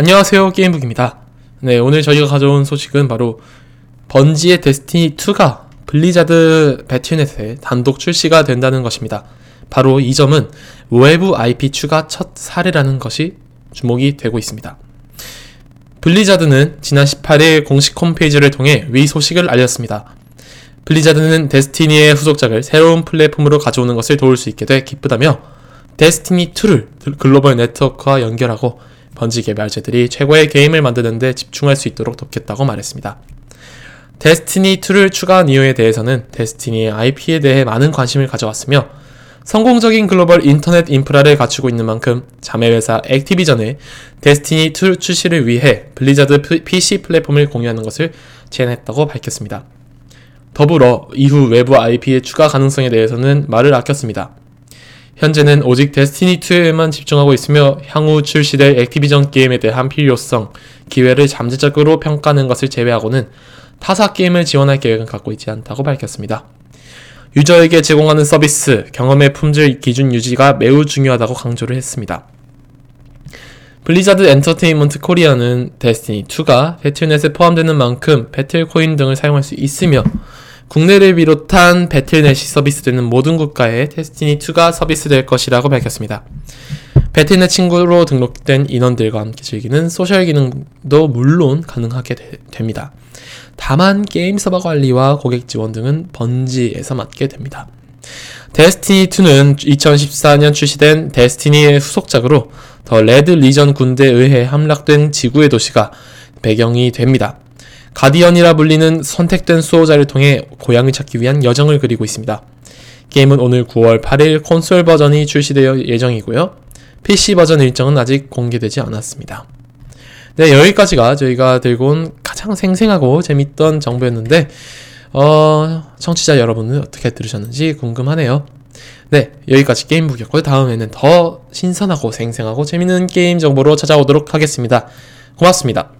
안녕하세요 게임북입니다. 네 오늘 저희가 가져온 소식은 바로 번지의 데스티니2가 블리자드 배틀넷에 단독 출시가 된다는 것입니다. 바로 이 점은 외부 IP 추가 첫 사례라는 것이 주목이 되고 있습니다. 블리자드는 지난 18일 공식 홈페이지를 통해 위 소식을 알렸습니다. 블리자드는 데스티니의 후속작을 새로운 플랫폼으로 가져오는 것을 도울 수 있게 돼 기쁘다며 데스티니2를 글로벌 네트워크와 연결하고 번지 개발자들이 최고의 게임을 만드는데 집중할 수 있도록 돕겠다고 말했습니다. 데스티니2를 추가한 이유에 대해서는 데스티니의 IP에 대해 많은 관심을 가져왔으며 성공적인 글로벌 인터넷 인프라를 갖추고 있는 만큼 자매회사 액티비전의 데스티니2 출시를 위해 블리자드 PC 플랫폼을 공유하는 것을 제안했다고 밝혔습니다. 더불어 이후 외부 IP의 추가 가능성에 대해서는 말을 아꼈습니다. 현재는 오직 데스티니2에만 집중하고 있으며 향후 출시될 액티비전 게임에 대한 필요성, 기회를 잠재적으로 평가하는 것을 제외하고는 타사 게임을 지원할 계획은 갖고 있지 않다고 밝혔습니다. 유저에게 제공하는 서비스, 경험의 품질 기준 유지가 매우 중요하다고 강조를 했습니다. 블리자드 엔터테인먼트 코리아는 데스티니2가 배틀넷에 포함되는 만큼 배틀코인 등을 사용할 수 있으며 국내를 비롯한 배틀넷이 서비스되는 모든 국가에 데스티니2가 서비스될 것이라고 밝혔습니다. 배틀넷 친구로 등록된 인원들과 함께 즐기는 소셜 기능도 물론 가능하게 되, 됩니다. 다만 게임 서버 관리와 고객 지원 등은 번지에서 맡게 됩니다. 데스티니2는 2014년 출시된 데스티니의 후속작으로 the Red Legion 군대에 의해 함락된 지구의 도시가 배경이 됩니다. 가디언이라 불리는 선택된 수호자를 통해 고향을 찾기 위한 여정을 그리고 있습니다. 게임은 오늘 9월 8일 콘솔 버전이 출시되어 예정이고요. PC 버전 일정은 아직 공개되지 않았습니다. 네, 여기까지가 저희가 들고 온 가장 생생하고 재밌던 정보였는데, 어, 청취자 여러분은 어떻게 들으셨는지 궁금하네요. 네, 여기까지 게임북이었고요. 다음에는 더 신선하고 생생하고 재밌는 게임 정보로 찾아오도록 하겠습니다. 고맙습니다.